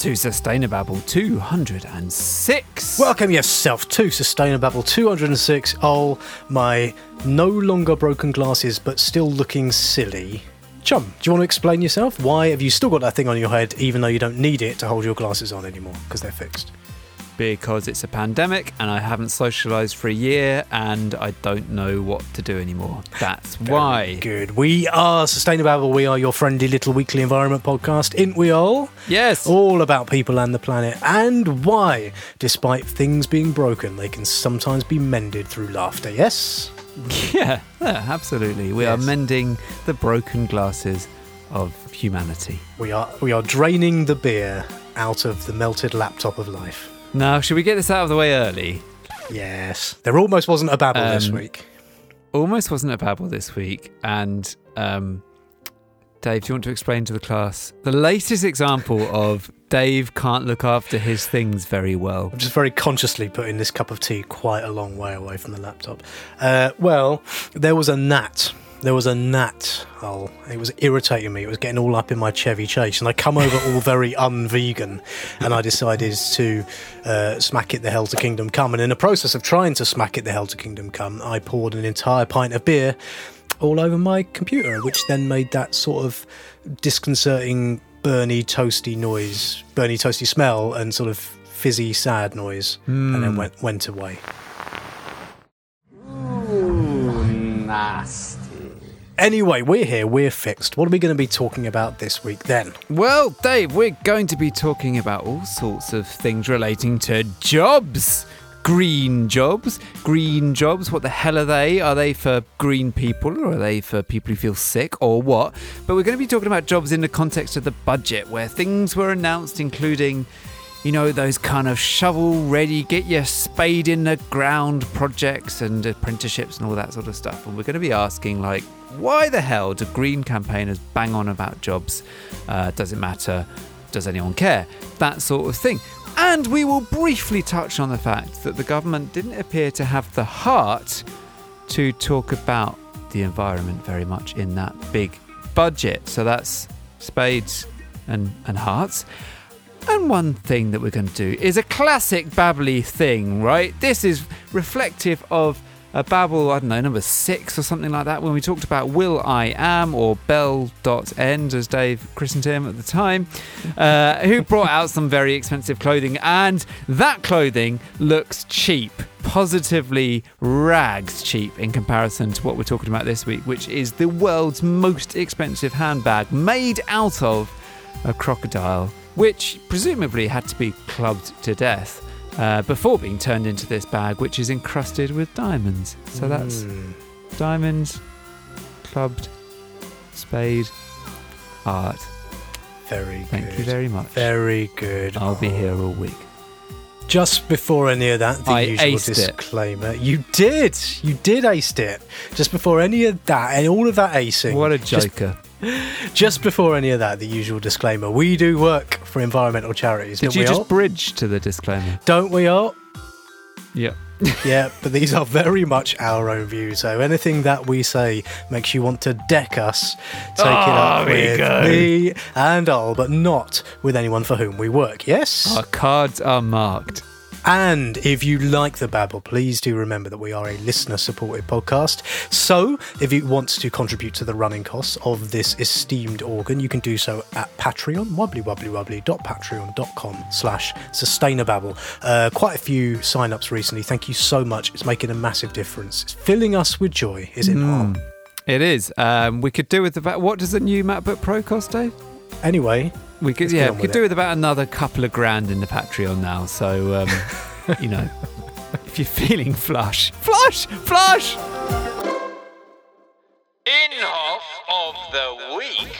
To Sustainababble 206. Welcome yourself to Sustainababble 206. Oh, my no longer broken glasses, but still looking silly. Chum, do you want to explain yourself? Why have you still got that thing on your head, even though you don't need it to hold your glasses on anymore because they're fixed? Because it's a pandemic and I haven't socialised for a year and I don't know what to do anymore. That's Very why. Good. We are Sustainababble. We are your friendly little weekly environment podcast, ain't we all? Yes. All about people and the planet, and why, despite things being broken, they can sometimes be mended through laughter. Yes? Yeah, yeah absolutely. We Yes. are mending the broken glasses of humanity. We are we are draining the beer out of the melted laptop of life. Now, should we get this out of the way early? Yes. There almost wasn't a babble this Um, week. Almost wasn't a babble this week. And um, Dave, do you want to explain to the class the latest example of Dave can't look after his things very well? I'm just very consciously putting this cup of tea quite a long way away from the laptop. Uh, well, there was a gnat. There was a gnat. Oh, it was irritating me. It was getting all up in my Chevy Chase, and I come over all very un-vegan, and I decided to uh, smack it the hell to Kingdom Come. And in the process of trying to smack it the hell to Kingdom Come, I poured an entire pint of beer all over my computer, which then made that sort of disconcerting, burny, toasty noise, burny, toasty smell, and sort of fizzy, sad noise, and then went went away. Anyway, we're here, we're fixed. What are we going to be talking about this week then? Well, Dave, we're going to be talking about all sorts of things relating to jobs. Green jobs. Green jobs. What the hell are they? Are they for green people or are they for people who feel sick or what? But we're going to be talking about jobs in the context of the budget where things were announced, including, you know, those kind of shovel ready, get your spade in the ground projects and apprenticeships and all that sort of stuff. And we're going to be asking, like, why the hell do green campaigners bang on about jobs? Uh, does it matter? Does anyone care? That sort of thing. And we will briefly touch on the fact that the government didn't appear to have the heart to talk about the environment very much in that big budget. So that's spades and, and hearts. And one thing that we're going to do is a classic babbly thing, right? This is reflective of a babble, I don't know, number six or something like that, when we talked about Will I Am or Bell.end, as Dave christened him at the time, uh, who brought out some very expensive clothing. And that clothing looks cheap, positively rags cheap in comparison to what we're talking about this week, which is the world's most expensive handbag made out of a crocodile, which presumably had to be clubbed to death uh, before being turned into this bag, which is encrusted with diamonds. So that's Hmm. diamonds, clubbed, spade, art. very Thank good. you very much. Very good. I'll be here all week. Just before any of that, the I usual aced it. disclaimer. You did. You did ace it. Just before any of that, and all of that acing. What a joker. Just, before any of that, the usual disclaimer. We do work for environmental charities, Did don't you we just all? bridge to the disclaimer? don't we all? Yeah. yeah, but these are very much our own views. So anything that we say makes you want to deck us, take it Ah, up you with go. me and all, but not with anyone for whom we work. Yes. Our cards are marked. And if you like the babble, please do remember that we are a listener supported podcast. So if you want to contribute to the running costs of this esteemed organ, you can do so at Patreon, wobblywobblywobbly.patreon.com slash sustainababble. Uh, quite a few sign-ups recently. Thank you so much. It's making a massive difference. It's filling us with joy, is it not? It is. Um, we could do with the... what does the new MacBook Pro cost, Dave? Anyway, We could, yeah, we with could do it. with about another couple of grand in the Patreon now. So, um, you know, if you're feeling flush, flush, flush. In-off of the week.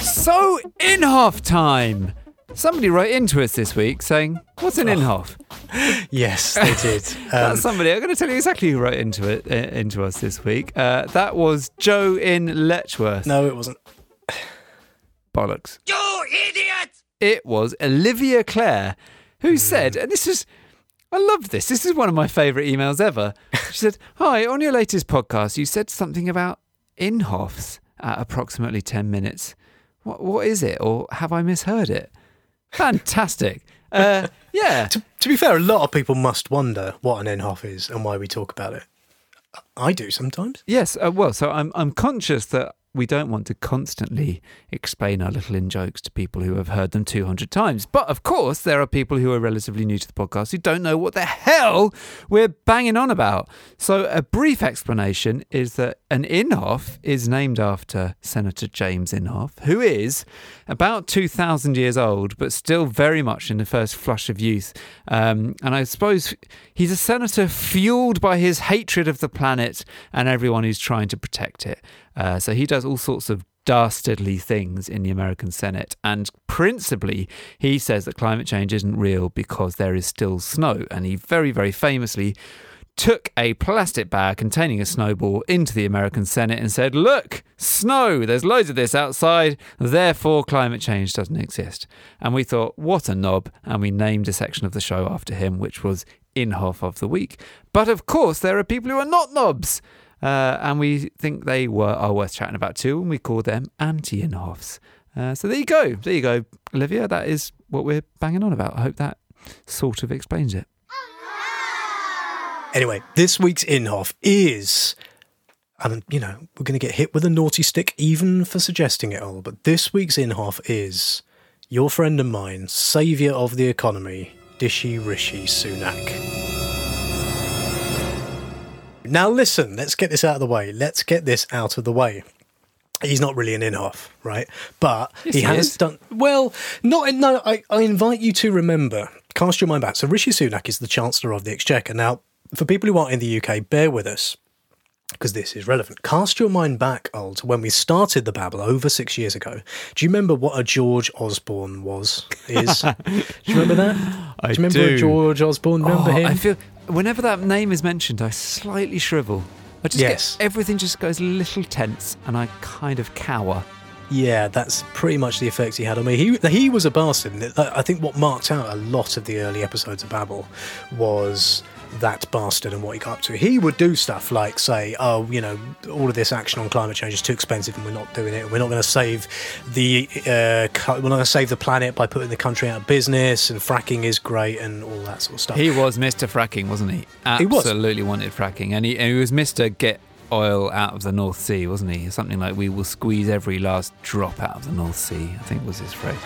So, in half time, somebody wrote into us this week saying, "What's an in half?" yes, they did. Um, That's somebody. I'm going to tell you exactly who wrote into it uh, into us this week. Uh, that was Joe in Letchworth. no, it wasn't. Bollocks. You idiot! It was Olivia Clare who said, and this is, I love this. This is one of my favourite emails ever. She said, Hi, on your latest podcast, you said something about Inhofes at approximately 10 minutes. What, what is it? Or have I misheard it? Fantastic. Uh, yeah. To, to be fair, a lot of people must wonder what an Inhofe is and why we talk about it. I do sometimes. Yes. Uh, well, so I'm, I'm conscious that we don't want to constantly explain our little in jokes to people who have heard them 200 times. But of course, there are people who are relatively new to the podcast who don't know what the hell we're banging on about. So, a brief explanation is that an Inhofe is named after Senator James Inhofe, who is about 2,000 years old, but still very much in the first flush of youth. Um, and I suppose he's a senator fueled by his hatred of the planet and everyone who's trying to protect it. Uh, so he does all sorts of dastardly things in the American Senate. And principally, he says that climate change isn't real because there is still snow. And he very, very famously took a plastic bag containing a snowball into the American Senate and said, Look, snow, there's loads of this outside, therefore climate change doesn't exist. And we thought, what a knob. And we named a section of the show after him, which was Inhofe of the Week. But of course, there are people who are not knobs. Uh, and we think they were are worth chatting about too, and we call them anti Inhofes. Uh, so there you go, there you go, Olivia. That is what we're banging on about. I hope that sort of explains it. Anyway, this week's Inhofe is, and you know, we're going to get hit with a naughty stick even for suggesting it all, but this week's Inhofe is your friend and mine, saviour of the economy, Dishi Rishi Sunak. Now, listen, let's get this out of the way. Let's get this out of the way. He's not really an Inhofe, right? But Yes, he he has is. done well. Not no. I, I invite you to remember, cast your mind back. So Rishi Sunak is the Chancellor of the Exchequer. Now, for people who aren't in the UK, bear with us because this is relevant. Cast your mind back, old, to when we started the Babble over six years ago. Do you remember what a George Osborne was? Is do you remember that? I do you remember do. George Osborne? Remember Oh, him? I feel whenever that name is mentioned, I slightly shrivel. I just Yes. get everything just goes a little tense, and I kind of cower. Yeah, that's pretty much the effect he had on me. He he was a bastard. I I think what marked out a lot of the early episodes of Babble was that bastard and what he got up to. He would do stuff like say, "Oh, you know, all of this action on climate change is too expensive, and we're not doing it. We're not going to save the uh, we're not going to save the planet by putting the country out of business, and fracking is great, and all that sort of stuff." He was Mr. Fracking, wasn't he? He was. Absolutely wanted fracking, and he, and he was Mr. Get oil out of the North Sea, wasn't he? Something like "We will squeeze every last drop out of the North Sea." I think was his phrase.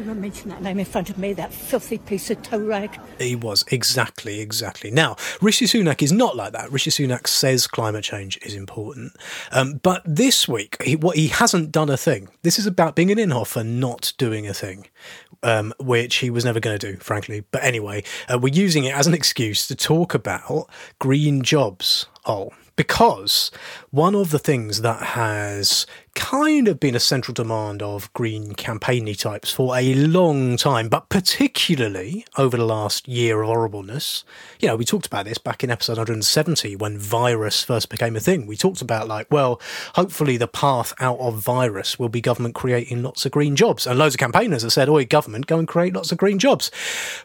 Ever mention that name in front of me, that filthy piece of tow rag? He was exactly, exactly. Now, Rishi Sunak is not like that. Rishi Sunak says climate change is important, um, but this week, he, what he hasn't done a thing. This is about being an Inhofe and not doing a thing, um, which he was never going to do, frankly. But anyway, uh, we're using it as an excuse to talk about green jobs. Oh, because one of the things that has kind of been a central demand of green campaigny types for a long time, but particularly over the last year of horribleness. You know, we talked about this back in episode 170 when virus first became a thing. We talked about, like, well, hopefully the path out of virus will be government creating lots of green jobs. And loads of campaigners have said, Oi, government, go and create lots of green jobs.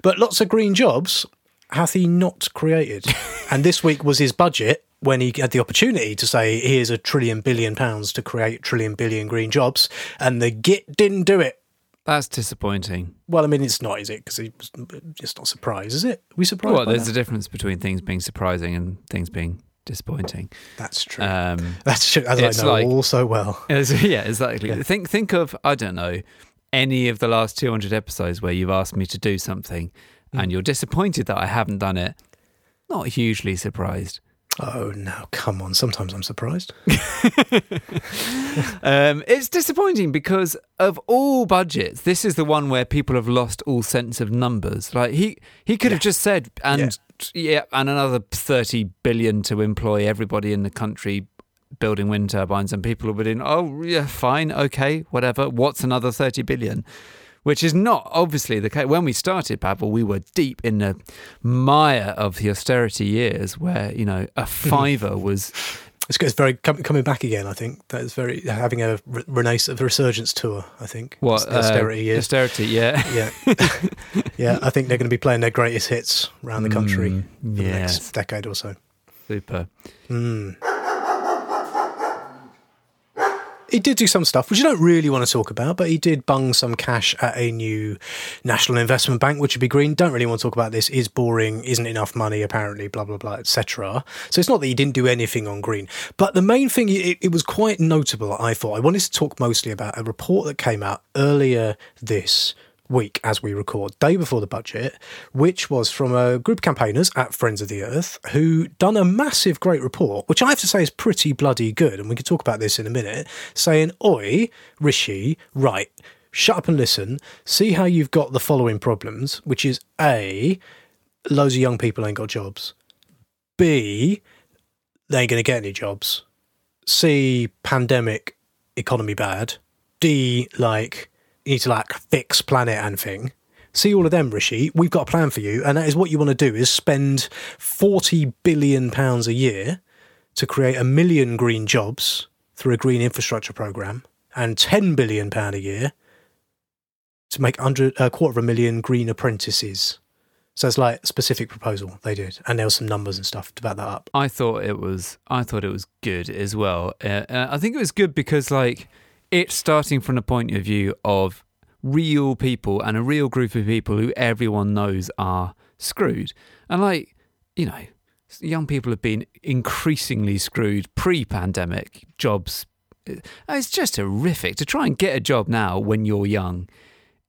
But lots of green jobs hath he not created? and this week was his budget when he had the opportunity to say, here's a trillion billion pounds to create trillion billion green jobs. And the git didn't do it. That's disappointing. Well, I mean, it's not, is it? Because it's just not surprised, is it? Are we surprised? Well, there's that? a difference between things being surprising and things being disappointing. That's true. Um, That's true, as I know like- all so well. It's- yeah, exactly. Yeah. Think think of I don't know any of the last 200 episodes where you've asked me to do something Mm. and you're disappointed that I haven't done it. Not hugely surprised. Oh, no, come on. Sometimes I'm surprised. Um, it's disappointing because of all budgets, this is the one where people have lost all sense of numbers. Like he he could have just said and yeah. and another 30 billion to employ everybody in the country building wind turbines and people would have been oh yeah fine okay whatever what's another 30 billion which is not obviously the case when we started Babble we were deep in the mire of the austerity years where you know a fiver was It's, it's very com- coming back again, I think. That is very having a re- renaissance, a resurgence tour, I think. what austerity uh, years. austerity yeah yeah. yeah, I think they're going to be playing their greatest hits around the country Mm, for the next decade or so. super Mm. He did do some stuff which you don't really want to talk about, but he did bung some cash at a new national investment bank, which would be green. Don't really want to talk about this. Is boring. Isn't enough money apparently. Blah blah blah, etc. So it's not that he didn't do anything on green, but the main thing it, it was quite notable. I thought I wanted to talk mostly about a report that came out earlier this week as we record, day before the budget, which was from a group of campaigners at Friends of the Earth who done a massive, great report, which I have to say is pretty bloody good. And we can talk about this in a minute, saying, Oi, Rishi, right, shut up and listen, see how you've got the following problems, which is A, loads of young people ain't got jobs. B, they ain't going to get any jobs. C, pandemic, economy bad. D, like, need to like fix planet and thing. See all of them, Rishi. We've got a plan for you, and that is what you want to do: is spend forty billion pounds a year to create a million green jobs through a green infrastructure program, and ten billion pound a year to make under a quarter of a million green apprentices. So it's like specific proposal they did, and there was some numbers and stuff to back that up. I thought it was. I thought it was good as well. Uh, uh, I think it was good because like it's starting from the point of view of real people and a real group of people who everyone knows are screwed. And like, you know, young people have been increasingly screwed pre-pandemic. Jobs, uh, it's just horrific to try and get a job now when you're young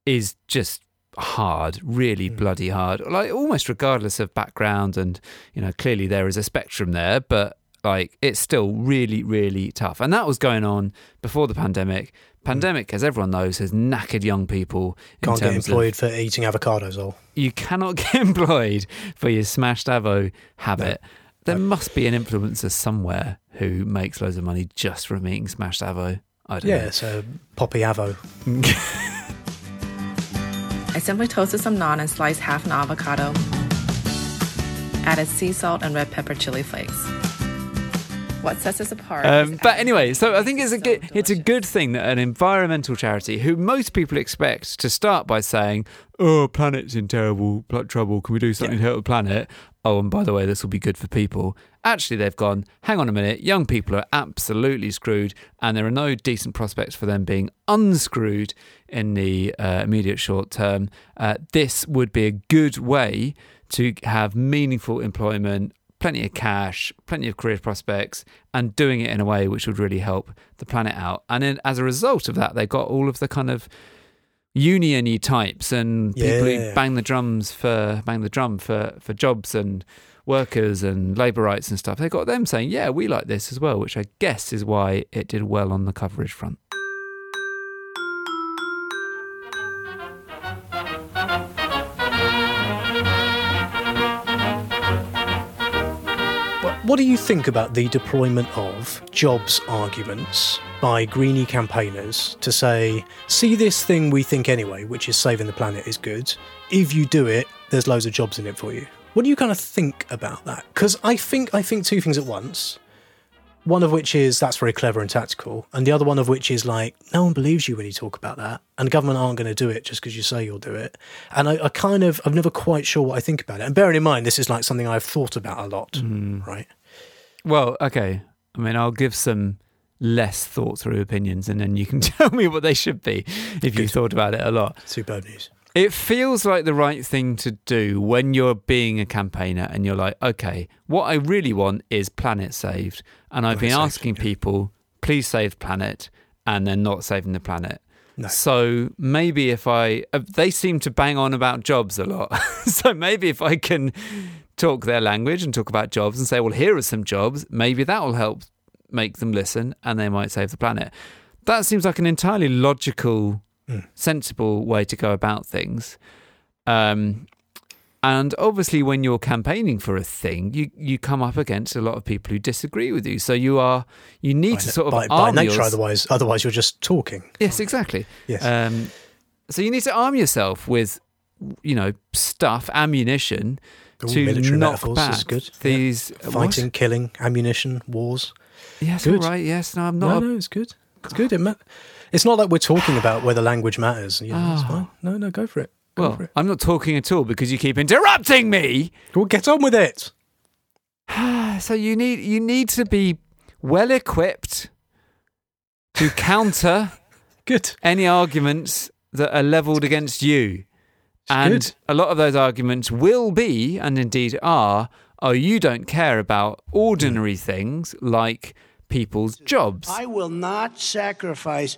is just hard, really hmm. bloody hard. Like almost regardless of background, and you know, clearly there is a spectrum there, but like it's still really, really tough. And that was going on before the pandemic. Mm. Pandemic, as everyone knows, has knackered young people. in Can't get terms of- employed for eating avocados all. you cannot get employed for your smashed avo habit. There must be an influencer somewhere who makes loads of money just from eating smashed avo. I don't Yeah, so Poppy Avo. I simply toasted some naan and sliced half an avocado. Added sea salt and red pepper chili flakes. What sets us apart? Um, but anyway, so I think it's a so good, it's a good thing that an environmental charity, who most people expect to start by saying, "Oh, planet's in terrible trouble. Can we do something to help the planet?" Oh, and by the way, this will be good for people. Actually, they've gone. Hang on a minute. Young people are absolutely screwed, and there are no decent prospects for them being unscrewed in the uh, immediate short term. Uh, this would be a good way to have meaningful employment plenty of cash, plenty of career prospects, and doing it in a way which would really help the planet out. And then as a result of that, they got all of the kind of uniony types and people Yeah. who bang the drums for bang the drum for for jobs and workers and labour rights and stuff. They got them saying, "Yeah, we like this as well," which I guess is why it did well on the coverage front. What, do you think about the deployment of jobs arguments by greenie campaigners to say, see this thing we think anyway, which is saving the planet is good. If you do it, there's loads of jobs in it for you. What do you kind of think about that? Because I think I think two things at once. One of which is that's very clever and tactical, and the other one of which is like no one believes you when you talk about that, and the government aren't going to do it just because you say you'll do it. And I, I kind of I'm never quite sure what I think about it. And bearing in mind this is like something I've thought about a lot, mm. right? Well, okay. I mean, I'll give some less thought through opinions, and then you can tell me what they should be if you thought about it a lot. Superb news. It feels like the right thing to do when you're being a campaigner and you're like, okay, what I really want is planet saved. And I've been saved, asking yeah. people, please save the planet, and they're not saving the planet. No. So maybe if I, uh, they seem to bang on about jobs a lot. so maybe if I can talk their language and talk about jobs and say, well, here are some jobs, maybe that will help make them listen and they might save the planet. That seems like an entirely logical, sensible way to go about things. Um, and obviously, when you're campaigning for a thing, you, you come up against a lot of people who disagree with you. So you are you need By, to sort of by, by arm nature, yours- otherwise, otherwise you're just talking. Yes, exactly. Yes. Um, so you need to arm yourself with, you know, stuff, ammunition Ooh, to military knock back is good. Yeah. these what? Fighting, killing, ammunition, wars. Yes, Good. all right. Yes, no, I'm No, not. a- no, it's good. It's good. It ma- it's not like we're talking about whether language matters. You know, ah. fine. No, no, go for it. Go for well, it. I'm not talking at all because you keep interrupting me. Well, get on with it. so you need you need to be well equipped to counter Good. any arguments that are levelled against you. And good. a lot of those arguments will be, and indeed are, oh, you don't care about ordinary things like people's jobs. I will not sacrifice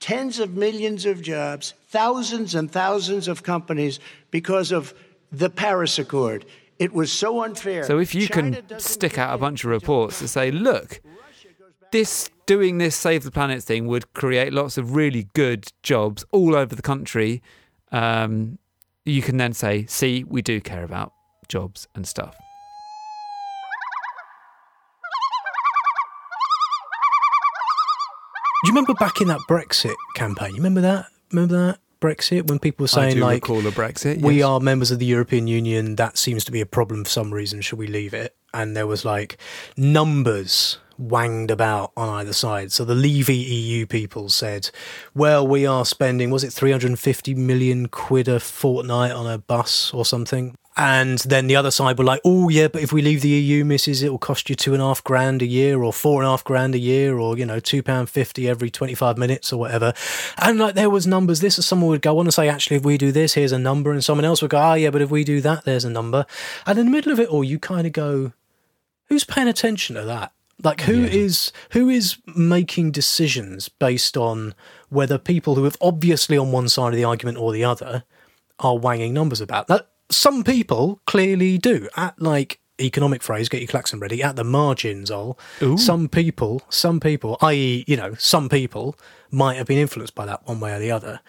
tens of millions of jobs, thousands and thousands of companies because of the Paris Accord. It was so unfair. So if you China can stick out a bunch of reports to say, look, this doing this save the planet thing would create lots of really good jobs all over the country. Um, you can then say, see, we do care about jobs and stuff. Do you remember back in that Brexit campaign? You remember that? Remember that Brexit when people were saying like Brexit. we yes. are members of the European Union. That seems to be a problem for some reason. Should we leave it? And there was like numbers wanged about on either side. So the Leave EU people said, "Well, we are spending was it 350 million quid a fortnight on a bus or something." And then the other side were like, "Oh yeah, but if we leave the EU, missus, it will cost you two and a half grand a year, or four and a half grand a year, or you know, two pound fifty every twenty five minutes, or whatever." And like there was numbers. This, is someone would go on and say, "Actually, if we do this, here's a number," and someone else would go, "Ah, yeah, but if we do that, there's a number." And in the middle of it all, you kind of go, "Who's paying attention to that?" Like who is who is making decisions based on whether people who have obviously on one side of the argument or the other are wanging numbers about that. Some people clearly do. At like economic phrase, get your klaxon ready. At the margins, all some people, some people, i.e., you know, some people might have been influenced by that one way or the other.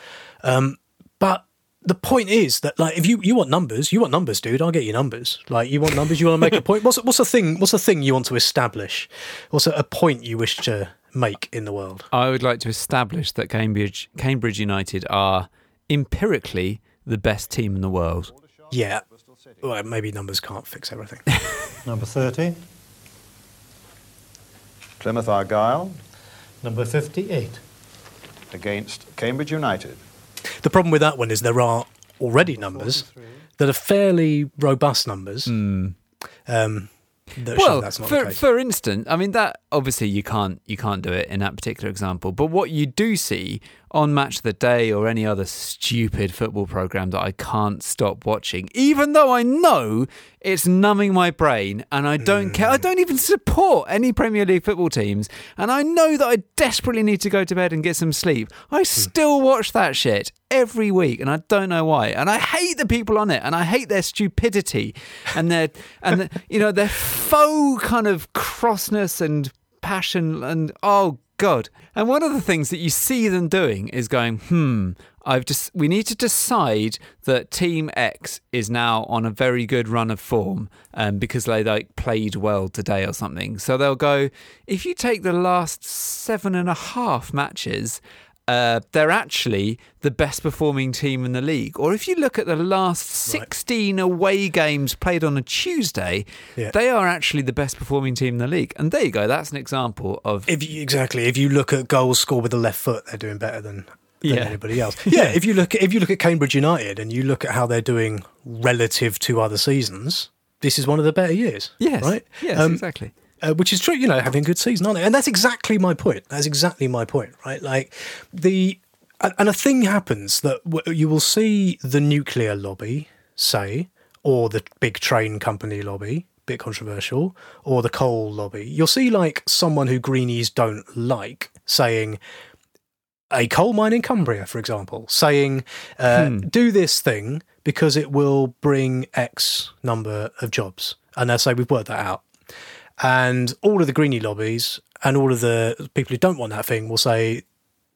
Um, but the point is that like if you, you want numbers, you want numbers, dude. I'll get you numbers. Like you want numbers, you want to make a point. What's what's the thing? What's the thing you want to establish? What's a, a point you wish to make in the world? I would like to establish that Cambridge Cambridge United are empirically the best team in the world. Yeah. Well, maybe numbers can't fix everything. Number 30. Plymouth Argyle Number 58. against Cambridge United. The problem with that one is there are already numbers that are fairly robust numbers. Um, that Well, that's not for for instance, I mean that obviously you can't you can't do it in that particular example. But what you do see on Match of the Day or any other stupid football program that I can't stop watching, even though I know it's numbing my brain and I don't care. I Mm. don't even support any Premier League football teams, and I know that I desperately need to go to bed and get some sleep. Hmm. I still watch that shit every week, and I don't know why. And I hate the people on it, and I hate their stupidity and their and the, you know their faux kind of crossness and passion and oh god. And one of the things that you see them doing is going, hmm. I've just we need to decide that Team X is now on a very good run of form um, because they like played well today or something. So they'll go if you take the last seven and a half matches uh, they're actually the best performing team in the league. Or if you look at the last 16 away games played on a Tuesday, Yeah. they are actually the best performing team in the league. And there you go. That's an example of. if you, exactly, if you look at goals scored with the left foot, they're doing better than, than Yeah. anybody else. Yeah, if you look at, if you look at Cambridge United and you look at how they're doing relative to other seasons, this is one of the better years. yes. right. Yes, Um, exactly. Uh, which is true, you know, having a good season, aren't they? And that's exactly my point. That's exactly my point, right? Like the and a thing happens that you will see the nuclear lobby say, or the big train company lobby, a bit controversial, or the coal lobby. You'll see like someone who greenies don't like saying. A coal mine in Cumbria, for example, saying, uh, "Do this thing because it will bring X number of jobs," and they'll say, "We've worked that out." And all of the greenie lobbies and all of the people who don't want that thing will say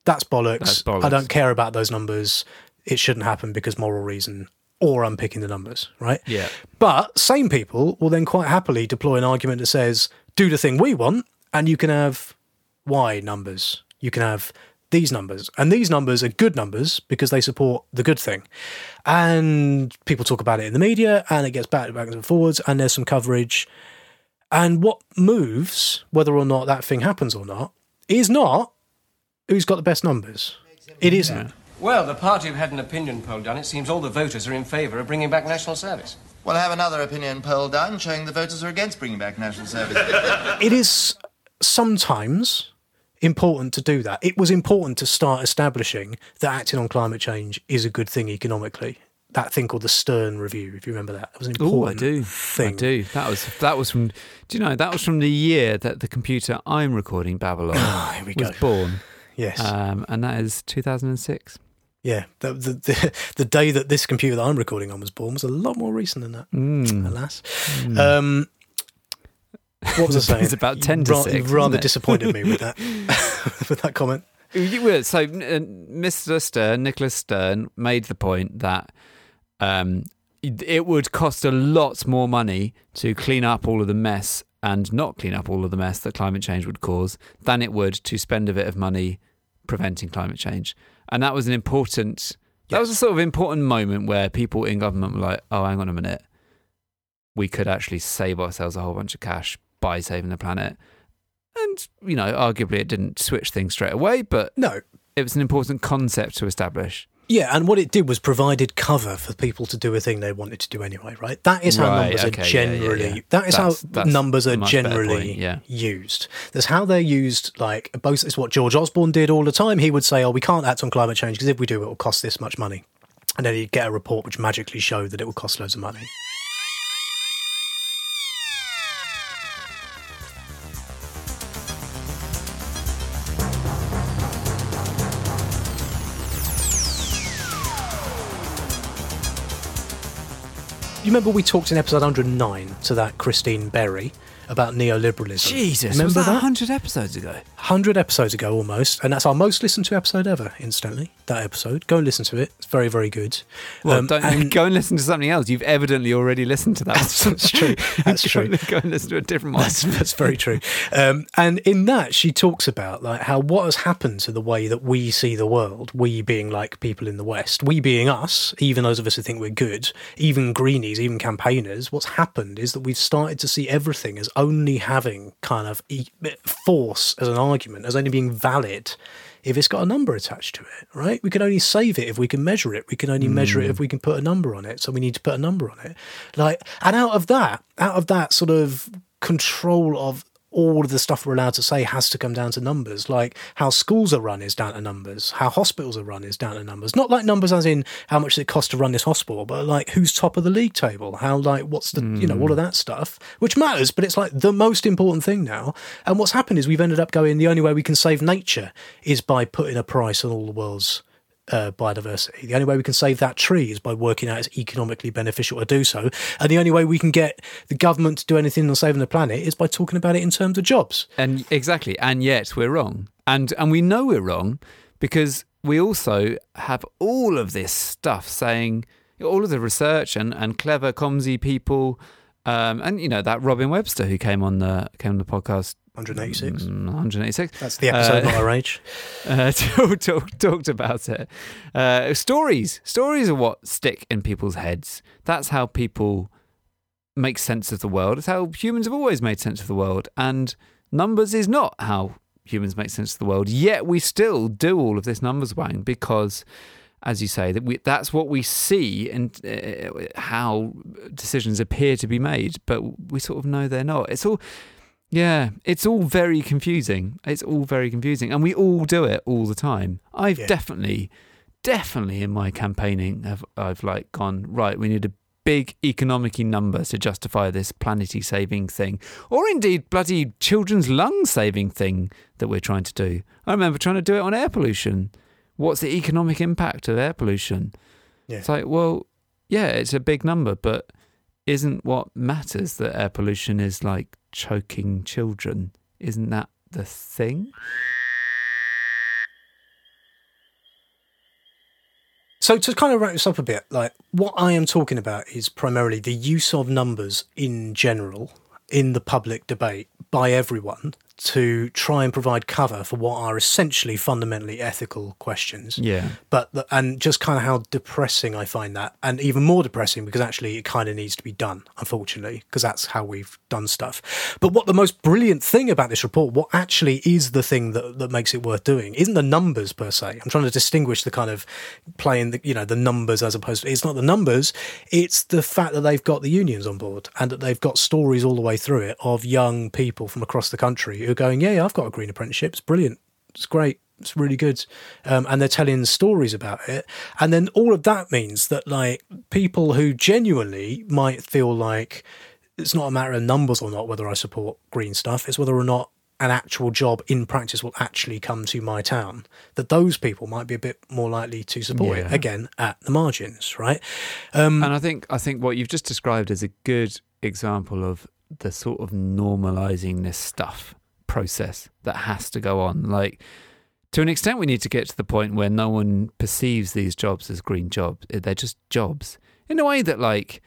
that's bollocks. That's bollocks. I don't care about those numbers. It shouldn't happen because moral reason, or I'm picking the numbers, right? Yeah. But same people will then quite happily deploy an argument that says, "Do the thing we want, and you can have Y numbers. You can have." These numbers and these numbers are good numbers because they support the good thing, and people talk about it in the media, and it gets back and back and forwards, and there's some coverage, and what moves, whether or not that thing happens or not, is not who's got the best numbers. It isn't. Well, the party have had an opinion poll done. It seems all the voters are in favour of bringing back national service. Well, I have another opinion poll done showing the voters are against bringing back national service. It is sometimes important to do that. It was important to start establishing that acting on climate change is a good thing economically. That thing called the Stern Review, if you remember that, it was an important Oh, I do. thing. I do. That was that was from. Do you know that was from the year that the computer I'm recording Babylon we was go. born, Yes, um, and that is 2006. yeah. The, the, the, the day that this computer that I'm recording on was born was a lot more recent than that. Mm. Alas. Um, what was I saying? It's about 10 to Ra- 6, Rather disappointed me with that with that comment. You were- So, uh, Mr. Stern, Nicholas Stern, made the point that um, it would cost a lot more money to clean up all of the mess and not clean up all of the mess that climate change would cause than it would to spend a bit of money preventing climate change. And that was an important, that was a sort of important moment where people in government were like, oh, hang on a minute. We could actually save ourselves a whole bunch of cash by saving the planet. And, you know, arguably it didn't switch things straight away, but No, it was an important concept to establish. Yeah, and what it did was provided cover for people to do a thing they wanted to do anyway, right? That is how Right, numbers okay, are yeah, yeah, generally. yeah. That is That's- how that's numbers are generally point, yeah. used. That's how they're used. Like both, it's what George Osborne did all the time. He would say, "Oh, we can't act on climate change because if we do, it will cost this much money," and then he'd get a report which magically showed that it would cost loads of money. You remember we talked in episode 109 to that Christine Berry about neoliberalism. Jesus, remember was that, that? 100 episodes ago? 100 episodes ago almost, and that's our most listened to episode ever, incidentally. That episode. Go and listen to it. It's very, very good. Well, Um, don't and- go and listen to something else. You've evidently already listened to that. That's true. That's go, true. Go and listen to a different one. That's, that's very true. Um, and in that, she talks about like how what has happened to the way that we see the world. We being like people in the West, we being us, even those of us who think we're good, even greenies, even campaigners. What's happened is that we've started to see everything as only having kind of force as an argument, as only being valid. If it's got a number attached to it, right? We can only save it if we can measure it. We can only measure it if mm. we can put a number on it. So we need to put a number on it. Like, and out of that, out of that sort of control of all of the stuff we're allowed to say has to come down to numbers. Like how schools are run is down to numbers. How hospitals are run is down to numbers. Not like numbers as in how much it costs to run this hospital, but like who's top of the league table. How like what's the you know all of hmm. that stuff, which matters. But it's like the most important thing now. And what's happened is we've ended up going the only way we can save nature is by putting a price on all the world's uh, biodiversity. The only way we can save that tree is by working out it's economically beneficial to do so. And the only way we can get the government to do anything on saving the planet is by talking about it in terms of jobs. And exactly, and yet we're wrong, and and we know we're wrong because we also have all of this stuff saying all of the research and and clever comsy people, um, and you know that Robin Webster who came on the came on the podcast. 186. mm, 186. That's the episode, Uh, not our age. uh, talk, talk, talked about it. Uh, stories, stories are what stick in people's heads. That's how people make sense of the world. It's how humans have always made sense of the world, and numbers is not how humans make sense of the world. Yet we still do all of this numbers wang because. As you say, that we, that's what we see and uh, how decisions appear to be made, but we sort of know they're not. It's all, yeah, it's all very confusing. It's all very confusing. And we all do it all the time. I've Yeah. definitely, definitely in my campaigning have I've like gone, right, we need a big economic number to justify this planetary saving thing. Or indeed bloody children's lung saving thing that we're trying to do. I remember trying to do it on air pollution. What's the economic impact of air pollution? Yeah. It's like, well, yeah, it's a big number, but isn't what matters that air pollution is like choking children? Isn't that the thing? So to kind of wrap this up a bit, like what I am talking about is primarily the use of numbers in general in the public debate by everyone to try and provide cover for what are essentially fundamentally ethical questions. Yeah. But the, and just kind of how depressing I find that, and even more depressing because actually it kind of needs to be done, unfortunately, because that's how we've done stuff. But what the most brilliant thing about this report, what actually is the thing that, that makes it worth doing, isn't the numbers per se. I'm trying to distinguish the kind of playing the you know the numbers as opposed to it's not the numbers, it's the fact that they've got the unions on board and that they've got stories all the way through it of young people from across the country who are going, yeah, yeah I've got a green apprenticeship, it's brilliant It's great. It's really good. Um, and they're telling stories about it. And then all of that means that, like, people who genuinely might feel like it's not a matter of numbers or not whether I support green stuff, it's whether or not an actual job in practice will actually come to my town, that those people might be a bit more likely to support it again at the margins, right? Um, and I think I think what you've just described is a good example of the sort of normalizing this stuff process that has to go on. Like to an extent, we need to get to the point where no one perceives these jobs as green jobs. They're just jobs in a way that like.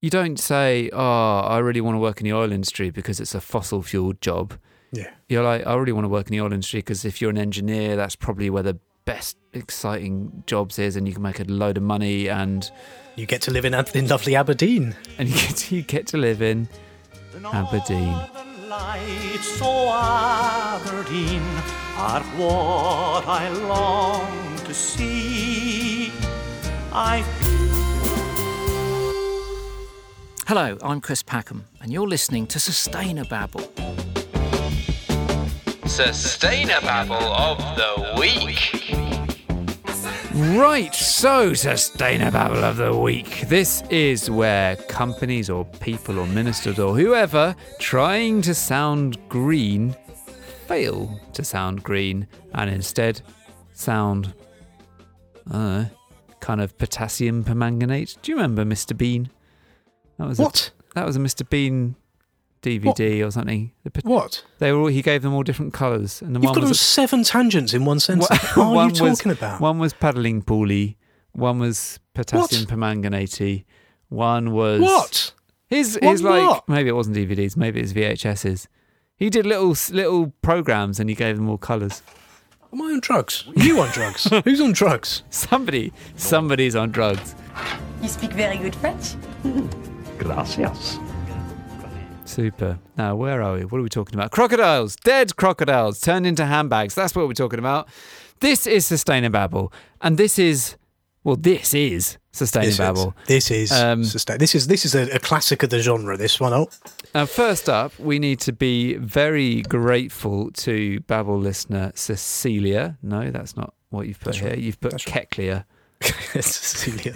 You don't say, "Oh, I really want to work in the oil industry because it's a fossil fueled job." Yeah. You're like, "I really want to work in the oil industry because if you're an engineer, that's probably where the best, exciting jobs is, and you can make a load of money and you get to live in, in lovely Aberdeen. and you get to, you get to live in Aberdeen. lights so Aberdeen are what I long to see. I've Hello, I'm Chris Packham, and you're listening to Sustainababble. Sustainababble of the week. Right, so Sustainababble of the Week. This is where companies or people or ministers or whoever trying to sound green fail to sound green and instead sound, I kind of potassium permanganate. Do you remember Mr. Bean? That was What? A, that was a Mr. Bean DVD or something. The What? They were all, he gave them all different colours, and the You've one got was on seven tangents in one sentence. What are you one was- talking about? One was paddling pooly, one was potassium permanganate, one was What? His What his like what? maybe it wasn't DVDs, maybe it was VHSs. He did little little programs and he gave them all colours. Am I on drugs? You on drugs? Who's on drugs? Somebody somebody's on drugs. You speak very good French. Gracias. Super. Now, where are we? What are we talking about? Crocodiles, dead crocodiles turned into handbags. That's what we're talking about. This is Sustainababble, and this is, well, this is Sustainababble. This is Um, sustain. This is this is a, a classic of the genre. This one. Oh, Now, first up, we need to be very grateful to Babble listener Cecilia. No, that's not what you've put That's here. right. You've put That's Keklia, it's Cecilia.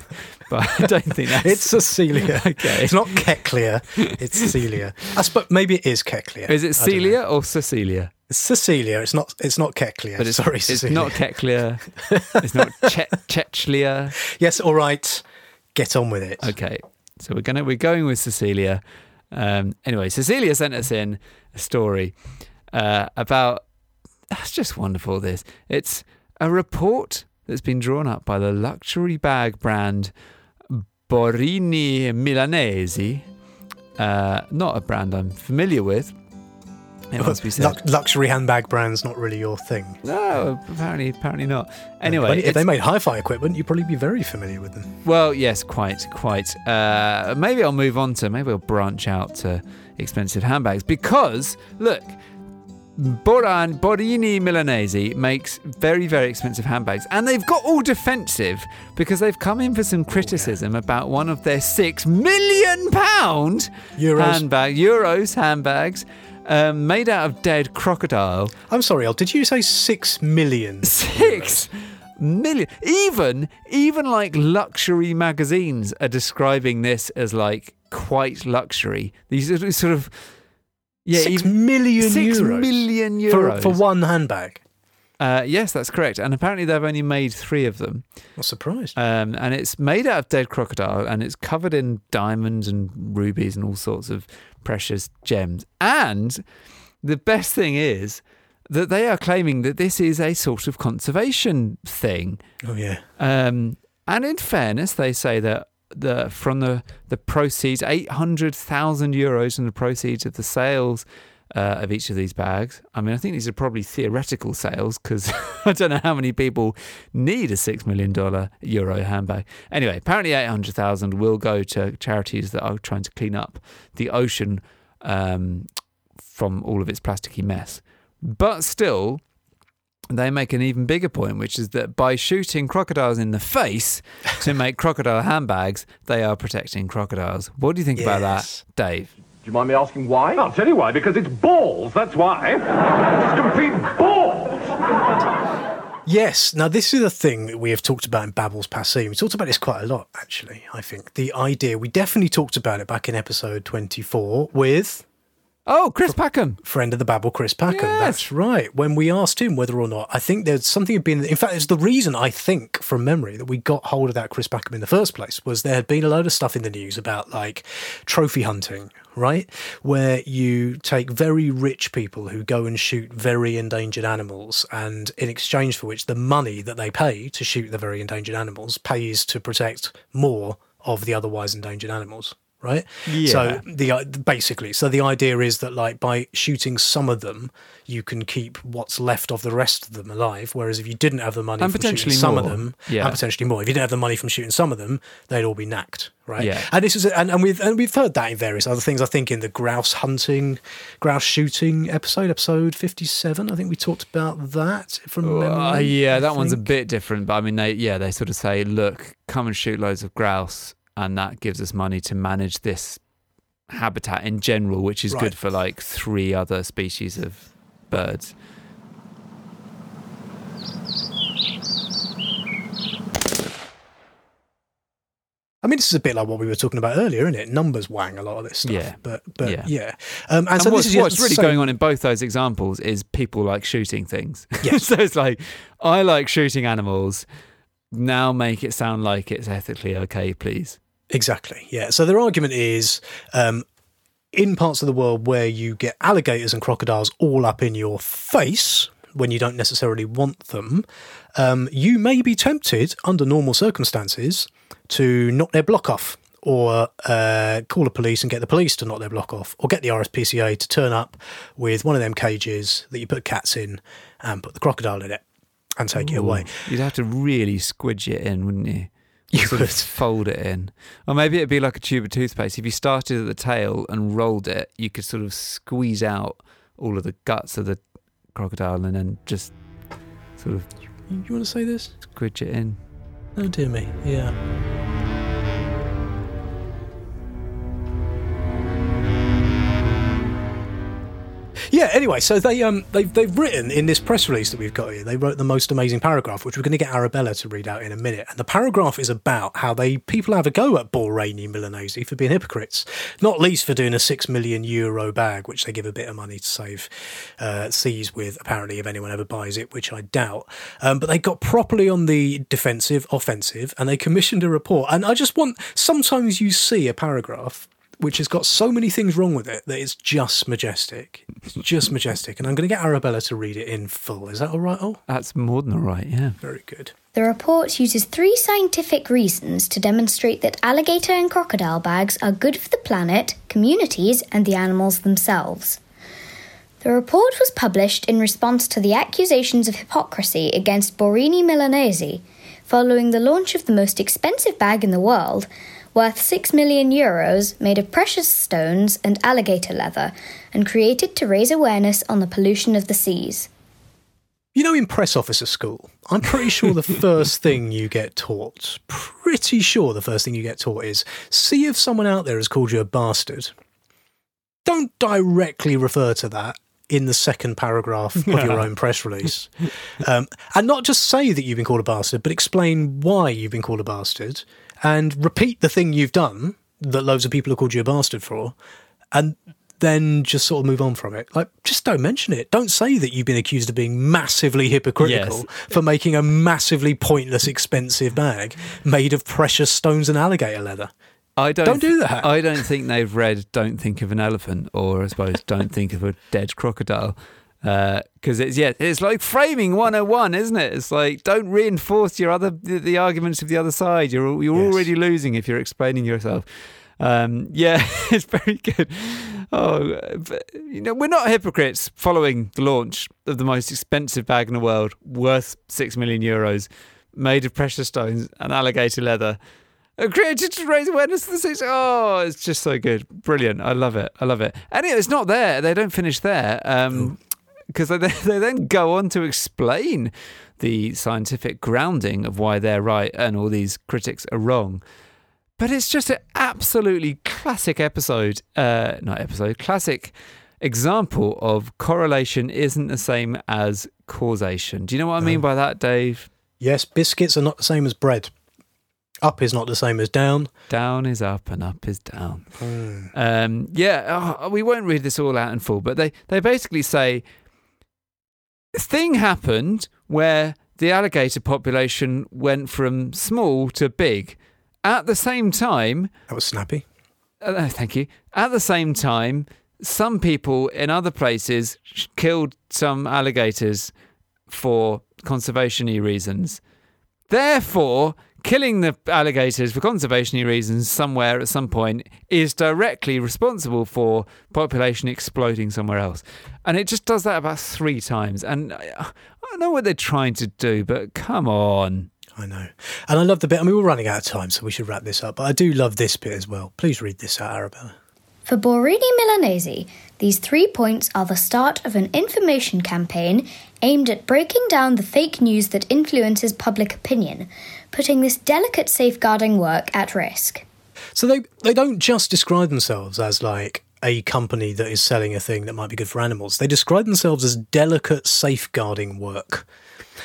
but I don't think that's. It's Cecilia. Okay. It's not Keklia. It's Cecilia. I suppose maybe it is Keklia. Is it. Celia or Cecilia? It's Cecilia. It's not. It's not Keklia. But it's, Sorry, it's Cecilia. not Keklia. it's not che- Chechlia. Yes. All right. Get on with it. Okay, so we're gonna we're going with Cecilia. Um, anyway, Cecilia sent us in a story uh, about. That's just wonderful. This it's a report that's been drawn up by the luxury bag brand Boarini Milanesi. Uh, not a brand I'm familiar with. It must be said. Lux- luxury handbag brands not really your thing. No, apparently, apparently not. Anyway, if they made hi-fi equipment, you'd probably be very familiar with them. Well, yes, quite, quite. Uh, maybe I'll move on to, maybe I'll branch out to expensive handbags because, look, Boran, Boarini Milanesi makes very, very expensive handbags and they've got all defensive because they've come in for some criticism about one of their six million pound Euros. handbag, euros handbags um, made out of dead crocodile. I'm sorry, Al. Did you say six million? Six million. Even even like luxury magazines are describing this as like quite luxury. These are sort of yeah, six even- million six euros million for, euros for one handbag. Uh, yes, that's correct. And apparently they've only made three of them. Not surprised. Um, and it's made out of dead crocodile and it's covered in diamonds and rubies and all sorts of precious gems. And the best thing is that they are claiming that this is a sort of conservation thing. Oh yeah. Um, and in fairness, they say that the from the the proceeds, eight hundred thousand euros from the proceeds of the sales uh, of each of these bags. I mean, I think these are probably theoretical sales because I don't know how many people need a six million dollar euro handbag. Anyway, apparently eight hundred thousand will go to charities that are trying to clean up the ocean um, from all of its plasticky mess. But still, they make an even bigger point, which is that by shooting crocodiles in the face to make crocodile handbags, they are protecting crocodiles. What do you think about that, Dave? Do you mind me asking why? I'll tell you why, because it's balls, that's why. It's complete balls! Yes. Now, this is a thing that we have talked about in Babble's Passé. We talked about this quite a lot, actually, I think. The idea, we definitely talked about it back in episode 24 with. Oh, Chris Packham. Friend of the Babble, Chris Packham. Yes. That's right. When we asked him whether or not, I think there's something had been. In fact, it's the reason I think from memory that we got hold of that Chris Packham in the first place was there had been a load of stuff in the news about like trophy hunting, right? Where you take very rich people who go and shoot very endangered animals, and in exchange for which the money that they pay to shoot the very endangered animals pays to protect more of the otherwise endangered animals. Right. Yeah. So the uh, basically, so the idea is that like by shooting some of them, you can keep what's left of the rest of them alive. Whereas if you didn't have the money And from potentially shooting some of them, Yeah. and potentially more, if you didn't have the money from shooting some of them, they'd all be knacked. Right. Yeah. And this is and, and we've and we've heard that in various other things. I think in the grouse hunting, grouse shooting episode, episode fifty seven. I think we talked about that from memory. Uh, yeah, that one's a bit different, but I mean, they yeah, they sort of say, look, come and shoot loads of grouse, and that gives us money to manage this habitat in general, which is Right. good for like three other species of birds. I mean, this is a bit like what we were talking about earlier, isn't it? Numbers wang a lot of this stuff. Yeah. But but Yeah. yeah. Um, and, And, so what's, this is what's really so- going on in both those examples is people like shooting things. Yes. so it's like, I like shooting animals. Now make it sound like it's ethically okay, please. Exactly. Yeah. So their argument is um, in parts of the world where you get alligators and crocodiles all up in your face when you don't necessarily want them, um, you may be tempted under normal circumstances to knock their block off. Or uh, call the police and get the police to knock their block off, or get the RSPCA to turn up with one of them cages that you put cats in and put the crocodile in it and take it away. You'd have to really squidge it in, wouldn't you? You sort of would. fold it in. Or maybe it'd be like a tube of toothpaste. If you started at the tail and rolled it, you could sort of squeeze out all of the guts of the crocodile and then just sort of You want to say this? squidge it in. Oh dear me. Yeah. Yeah. Anyway, so they um they've they've written in this press release that we've got here. They wrote the most amazing paragraph, which we're going to get Arabella to read out in a minute. And the paragraph is about how they people have a go at Boarini Milanesi for being hypocrites, not least for doing a six million euro bag, which they give a bit of money to save uh, seas with. Apparently, if anyone ever buys it, which I doubt. Um, but they got properly on the defensive, offensive, and they commissioned a report. And I just want sometimes you see a paragraph which has got so many things wrong with it that it's just majestic. It's just majestic. And I'm going to get Arabella to read it in full. Is that all right, Oh? That's more than all right, yeah. Very good. The report uses three scientific reasons to demonstrate that alligator and crocodile bags are good for the planet, communities, and the animals themselves. The report was published in response to the accusations of hypocrisy against Boarini Milanesi following the launch of the most expensive bag in the world, worth 6 million euros, made of precious stones and alligator leather, and created to raise awareness on the pollution of the seas. You know, in press officer school, I'm pretty sure the first thing you get taught, pretty sure the first thing you get taught is see if someone out there has called you a bastard. Don't directly refer to that in the second paragraph of your own press release. Um, and not just say that you've been called a bastard, but explain why you've been called a bastard and repeat the thing you've done that loads of people have called you a bastard for. And then just sort of move on from it. Like, just don't mention it. Don't say that you've been accused of being massively hypocritical Yes. for making a massively pointless, expensive bag made of precious stones and alligator leather. I don't, Don't do that. I don't think they've read "Don't Think of an Elephant" or, I suppose, "Don't Think of a Dead Crocodile," because it's yeah, it's like framing 101, isn't it? It's like don't reinforce your other the, the arguments of the other side. You're you're Yes. already losing if you're explaining yourself. Um, yeah, it's very good. Oh, but, you know, we're not hypocrites following the launch of the most expensive bag in the world, worth six million euros, made of precious stones and alligator leather. Uh, Created to raise awareness of the seas. Oh, it's just so good. Brilliant. I love it. I love it. And it's not there. They don't finish there. Um, because they, they then go on to explain the scientific grounding of why they're right and all these critics are wrong. But it's just an absolutely classic episode, uh, not episode, classic example of correlation isn't the same as causation. Do you know what I mean by that, Dave? Yes, biscuits are not the same as bread. Up is not the same as down. Down is up and up is down. Um, yeah, oh, we won't read this all out in full, but they, they basically say thing happened where the alligator population went from small to big. At the same time, That was snappy. uh, thank you. At the same time, some people in other places killed some alligators for conservation reasons. Therefore, killing the alligators for conservation reasons somewhere at some point is directly responsible for population exploding somewhere else. And it just does that about three times. And I, I don't know what they're trying to do, but come on. I know. And I love the bit. I mean, we're running out of time, so we should wrap this up. But I do love this bit as well. Please read this out, Arabella. For Boarini Milanesi, these three points are the start of an information campaign aimed at breaking down the fake news that influences public opinion, putting this delicate safeguarding work at risk. So they they don't just describe themselves as like a company that is selling a thing that might be good for animals. They describe themselves as delicate safeguarding work.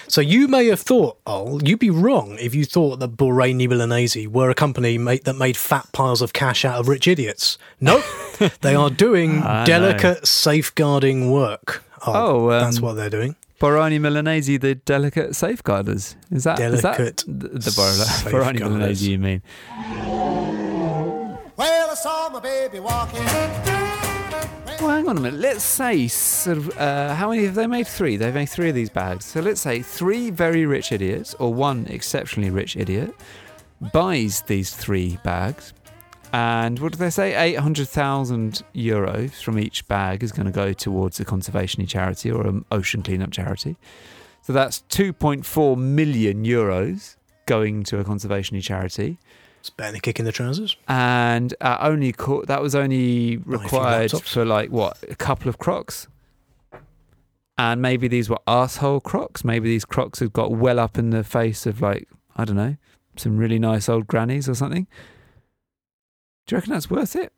So you may have thought, oh, you'd be wrong if you thought that Boarini Milanesi were a company made, that made fat piles of cash out of rich idiots. Nope, they are doing I know. delicate safeguarding work. Oh, um, that's what they're doing. Boarini Milanesi, the delicate safeguarders. Is that Delicate the, the Bor- Boarini safeguarders. Milanesi? You mean? Well, I saw my baby walking. Well, hang on a minute. Let's say sort of uh, how many have they made? Three. They've made three of these bags. So let's say three very rich idiots or one exceptionally rich idiot buys these three bags, and what do they say? Eight hundred thousand euros from each bag is going to go towards a conservation charity or an ocean cleanup charity. So that's two point four million euros going to a conservation charity. It's better than kicking the trousers. and uh, only co- that was only required for like what a couple of crocs and maybe these were asshole crocs maybe these crocs had got well up in the face of like i don't know some really nice old grannies or something do you reckon that's worth it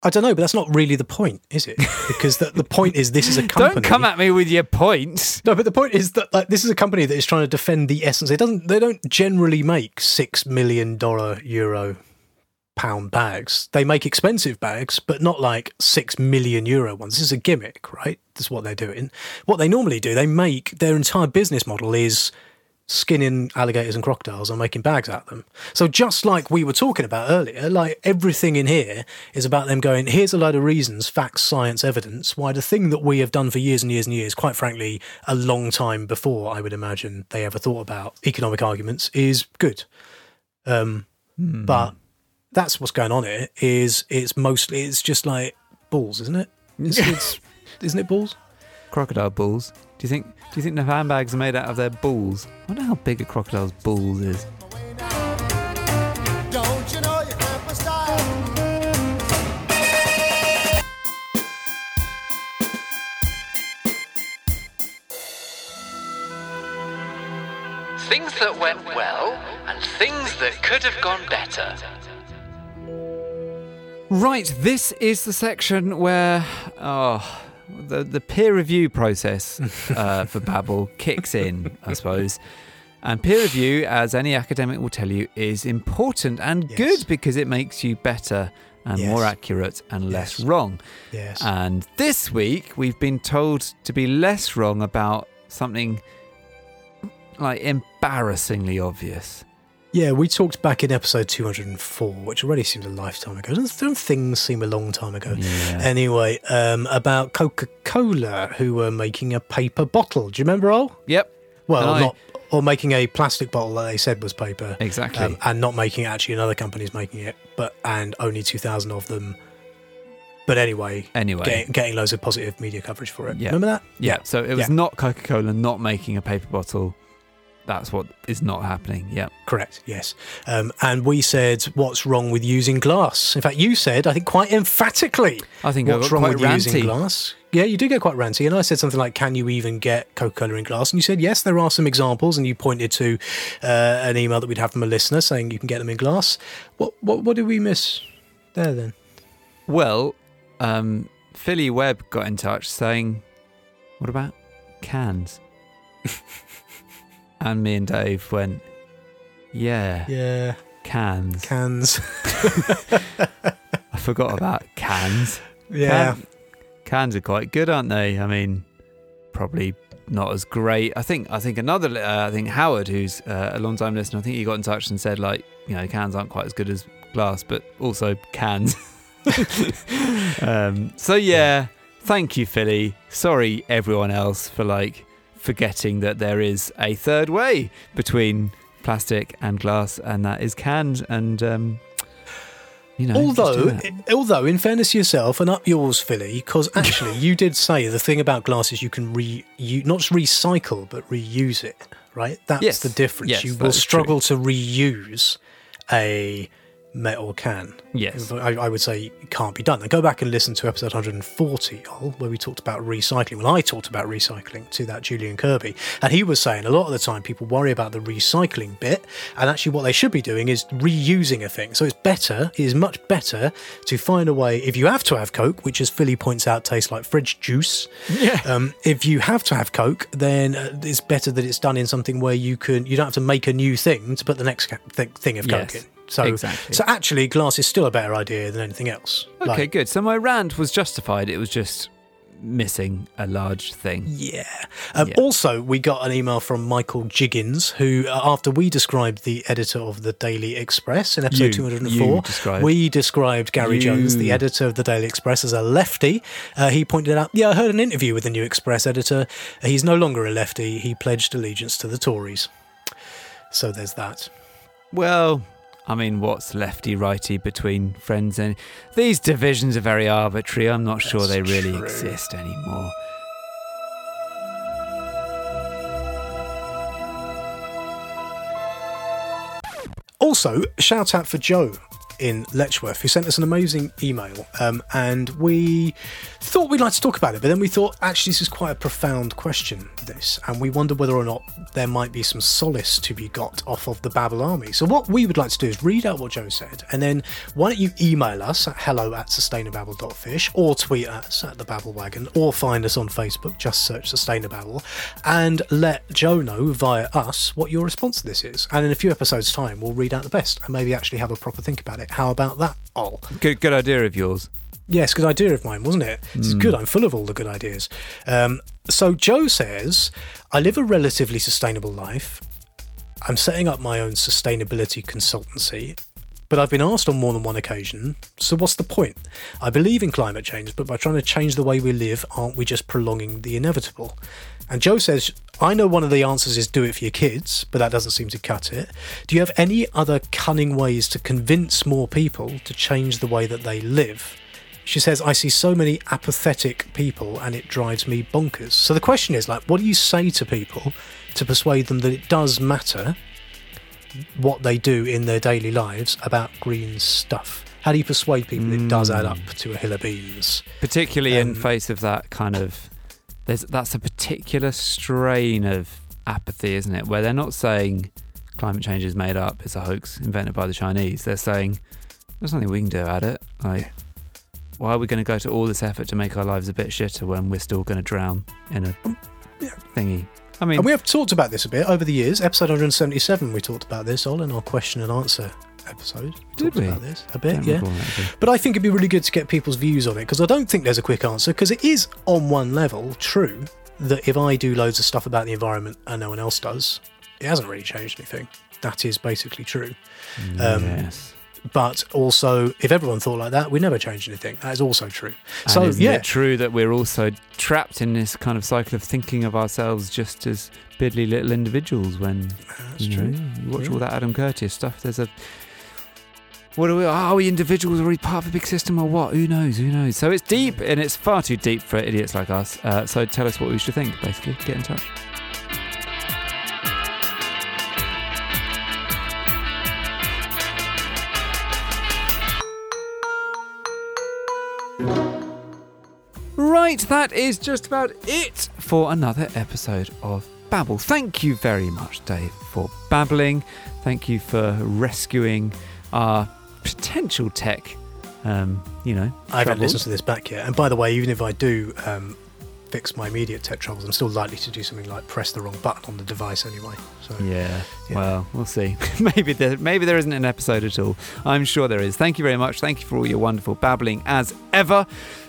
I don't know, but that's not really the point, is it? Because the, the point is this is a company. don't come at me with your points No, but the point is that like this is a company that is trying to defend the essence. It doesn't. They don't generally make six million dollar euro pound bags. They make expensive bags, but not like six million euro ones. This is a gimmick, right? That's what they're doing. What they normally do, they make their entire business model is skinning alligators and crocodiles and making bags out of them. So just like we were talking about earlier, like everything in here is about them going, here's a load of reasons, facts, science, evidence, why the thing that we have done for years and years and years, quite frankly, a long time before I would imagine they ever thought about economic arguments is good. Um, But that's what's going on here is it's mostly, it's just like balls, isn't it? It's, it's, isn't it balls? crocodile balls do you think do you think the handbags are made out of their balls i wonder how big a crocodile's balls is Don't you know you cramp my style? Things that went well and things that could have gone better. Right, this is the section where oh, the the peer review process uh, for Babble kicks in, I suppose. And peer review, as any academic will tell you, is important and good because it makes you better and more accurate and less wrong. Yes. And this week we've been told to be less wrong about something like embarrassingly obvious. Yeah, we talked back in episode 204, which already seems a lifetime ago. Don't, things seem a long time ago? Anyway, um, about Coca Cola, who were making a paper bottle. Do you remember, all? Yep. Well, I- not. Or making a plastic bottle that they said was paper. Exactly. Um, and not making it, actually, another company's making it, but and only 2,000 of them. But anyway, Anyway. getting, getting loads of positive media coverage for it. Yeah. Remember that? Yeah. So it was Yeah. not Coca Cola not making a paper bottle. That's what is not happening. Yeah. Correct, yes. Um, and we said, what's wrong with using glass? In fact, you said, I think quite emphatically, I think I wrong quite with using glass? Yeah, you do get quite ranty. And I said something like, can you even get Coca Cola in glass? And you said, yes, there are some examples. And you pointed to uh, an email that we'd have from a listener saying you can get them in glass. What, what, what did we miss there then? Well, um, Philly Webb got in touch saying, "What about cans?" and me and Dave went, "Yeah, Yeah. cans." Cans. I forgot about cans. Yeah. Can- cans are quite good, aren't they? I mean, probably not as great. I think. I think another. Uh, I think Howard, who's uh, a long time listener, I think he got in touch and said like, you know, cans aren't quite as good as glass, but also cans. um, so yeah, thank you, Philly. Sorry, everyone else, for like forgetting that there is a third way between plastic and glass, and that is cans. And um, you know, although, although, in fairness to yourself, and up yours, Philly, because actually you did say the thing about glass is you can re, you not just recycle but reuse it. Right, that's Yes. the difference. Yes, you will is true. struggle to reuse a metal can. Yes. I, I would say it can't be done. Now go back and listen to episode 140, where we talked about recycling. Well, I talked about recycling to that Julian Kirby, and he was saying a lot of the time people worry about the recycling bit, and actually what they should be doing is reusing a thing. So it's better, it is much better to find a way. If you have to have Coke, which as Philly points out tastes like fridge juice, Yeah. um, if you have to have Coke, then uh, it's better that it's done in something where you can you don't have to make a new thing to put the next thing of Coke Yes, in. So, exactly. so actually, glass is still a better idea than anything else. Okay, Like, good. So my rant was justified. It was just missing a large thing. Yeah. Um, Yeah. Also, we got an email from Michael Jiggins, who, uh, after we described the editor of the Daily Express in episode You- 204, you described. we described Gary You. Jones, the editor of the Daily Express, as a lefty. Uh, he pointed out, Yeah, I heard an interview with the new Express editor. He's no longer a lefty. He pledged allegiance to the Tories. So there's that. Well, I mean, what's lefty righty between friends and these divisions are very arbitrary. I'm not sure they really true. exist anymore. Also, shout out for Joe in Letchworth, who sent us an amazing email. Um, and we thought we'd like to talk about it, but then we thought, actually, this is quite a profound question, this. And we wondered whether or not there might be some solace to be got off of the Babble army. So, what we would like to do is read out what Joe said, and then why don't you email us at hello at sustainababble.fish or tweet us at the Babble Wagon or find us on Facebook, just search Sustainababble, and let Joe know via us what your response to this is. And in a few episodes' time, we'll read out the best and maybe actually have a proper think about it. How about that, Ol? Good, good idea of yours. Yes, good idea of mine, wasn't it? It's Mm. good. I'm full of all the good ideas. Um, so Joe says, I live a relatively sustainable life. I'm setting up my own sustainability consultancy, but I've been asked on more than one occasion, so what's the point? I believe in climate change, but by trying to change the way we live, aren't we just prolonging the inevitable? And Joe says, I know one of the answers is do it for your kids, but that doesn't seem to cut it. Do you have any other cunning ways to convince more people to change the way that they live? She says, I see so many apathetic people and it drives me bonkers. So the question is like, what do you say to people to persuade them that it does matter what they do in their daily lives about green stuff? How do you persuade people it does add up to a hill of beans? Particularly in Um, face of that kind of there's that's a particular strain of apathy, isn't it? Where they're not saying climate change is made up, it's a hoax invented by the Chinese. They're saying there's nothing we can do about it. Like why are we going to go to all this effort to make our lives a bit shitter when we're still going to drown in a thingy? I mean, and we have talked about this a bit over the years. Episode 177, we talked about this all in our question and answer episode. We Did talked we? about this a bit, yeah. recall that bit. But I think it'd be really good to get people's views on it because I don't think there's a quick answer because it is on one level true that if I do loads of stuff about the environment and no one else does, it hasn't really changed anything. That is basically true. Um, yes. But also, if everyone thought like that, we never change anything. That is also true. And so isn't yeah, it true that we're also trapped in this kind of cycle of thinking of ourselves just as piddly little individuals when you, true. know, you watch True. all that Adam Curtis stuff. There's a what are we? Are we individuals? Are we part of a big system or what? Who knows? Who knows? So it's deep, and it's far too deep for idiots like us. Uh, so tell us what we should think. Basically, get in touch. Right, that is just about it for another episode of Babble. Thank you very much, Dave, for babbling. Thank you for rescuing our potential tech um, you know, I haven't troubles. listened to this back yet. And by the way, even if I do um, fix my immediate tech troubles, I'm still likely to do something like press the wrong button on the device anyway. So Yeah. Well, we'll see. maybe there, maybe there isn't an episode at all. I'm sure there is. Thank you very much. Thank you for all your wonderful babbling as ever.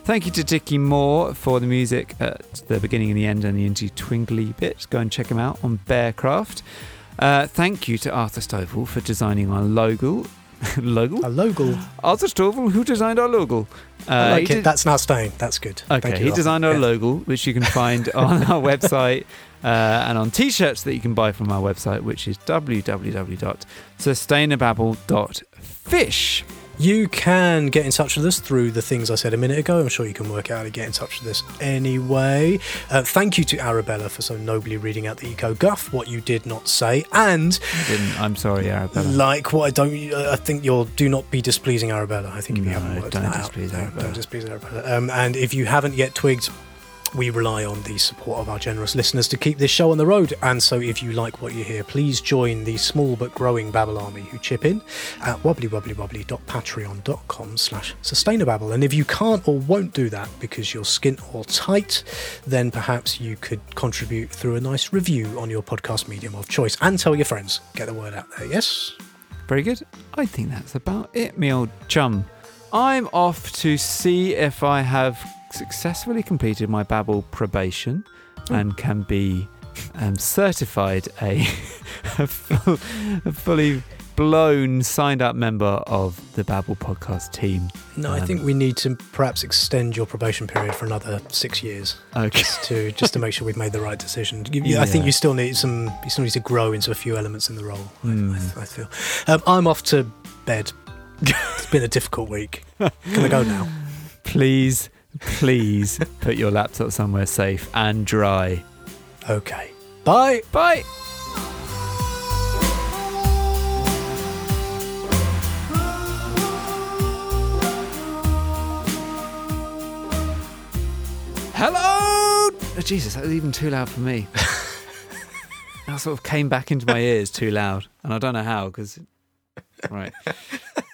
Thank you to Dickie Moore for the music at the beginning and the end and the into twinkly bits. Go and check him out on Bearcraft. Uh, thank you to Arthur Stovall for designing our logo. logo? A logo. Arthur Stovall, who designed our logo. Uh, I like it. did- That's now staying. That's good. Okay, Thank you, he designed our Yeah. logo, which you can find on our website uh, and on t-shirts that you can buy from our website, which is www.sustainababble.fish. You can get in touch with us through the things I said a minute ago. I'm sure you can work out how to get in touch with us anyway. Uh, thank you to Arabella for so nobly reading out the eco guff, what you did not say, and I didn't. I'm sorry, Arabella. like what I don't. uh, I think you'll do not be displeasing Arabella. I think if you No, haven't worked don't that displease out, Arabella. don't displease Arabella. Um, and if you haven't yet twigged. We rely on the support of our generous listeners to keep this show on the road. And so, if you like what you hear, please join the small but growing Babble Army who chip in at wobblywobblywobbly.patreon.com slash sustainababble. And if you can't or won't do that because you're skint or tight, then perhaps you could contribute through a nice review on your podcast medium of choice and tell your friends. Get the word out there, yes? Very good. I think that's about it, me old chum. I'm off to see if I have successfully completed my Babble probation and can be um, certified a, a, full, a fully blown signed up member of the Babble podcast team. No, I Um, think we need to perhaps extend your probation period for another six years. Okay. Just to just to make sure we've made the right decision. You- you- I think you still need some. You still need to grow into a few elements in the role. I- Hmm. I, I feel. Um, I'm off to bed. it's been a difficult week. Can I go now? Please, please put your laptop somewhere safe and dry. Okay. Bye. Bye. Hello! Oh, Jesus, that was even too loud for me. that sort of came back into my ears too loud, and I don't know how because. Right.